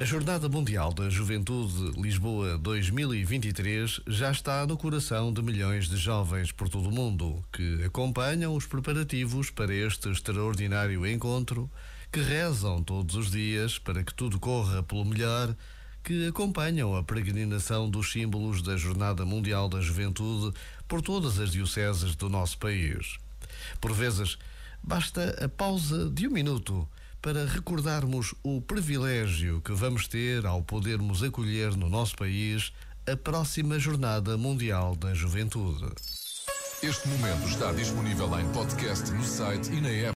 A Jornada Mundial da Juventude Lisboa 2023 já está no coração de milhões de jovens por todo o mundo que acompanham os preparativos para este extraordinário encontro, que rezam todos os dias para que tudo corra pelo melhor, que acompanham a peregrinação dos símbolos da Jornada Mundial da Juventude por todas as dioceses do nosso país. Por vezes, basta a pausa de um minuto para recordarmos o privilégio que vamos ter ao podermos acolher no nosso país a próxima Jornada Mundial da Juventude. Este momento está disponível em podcast no site e na app.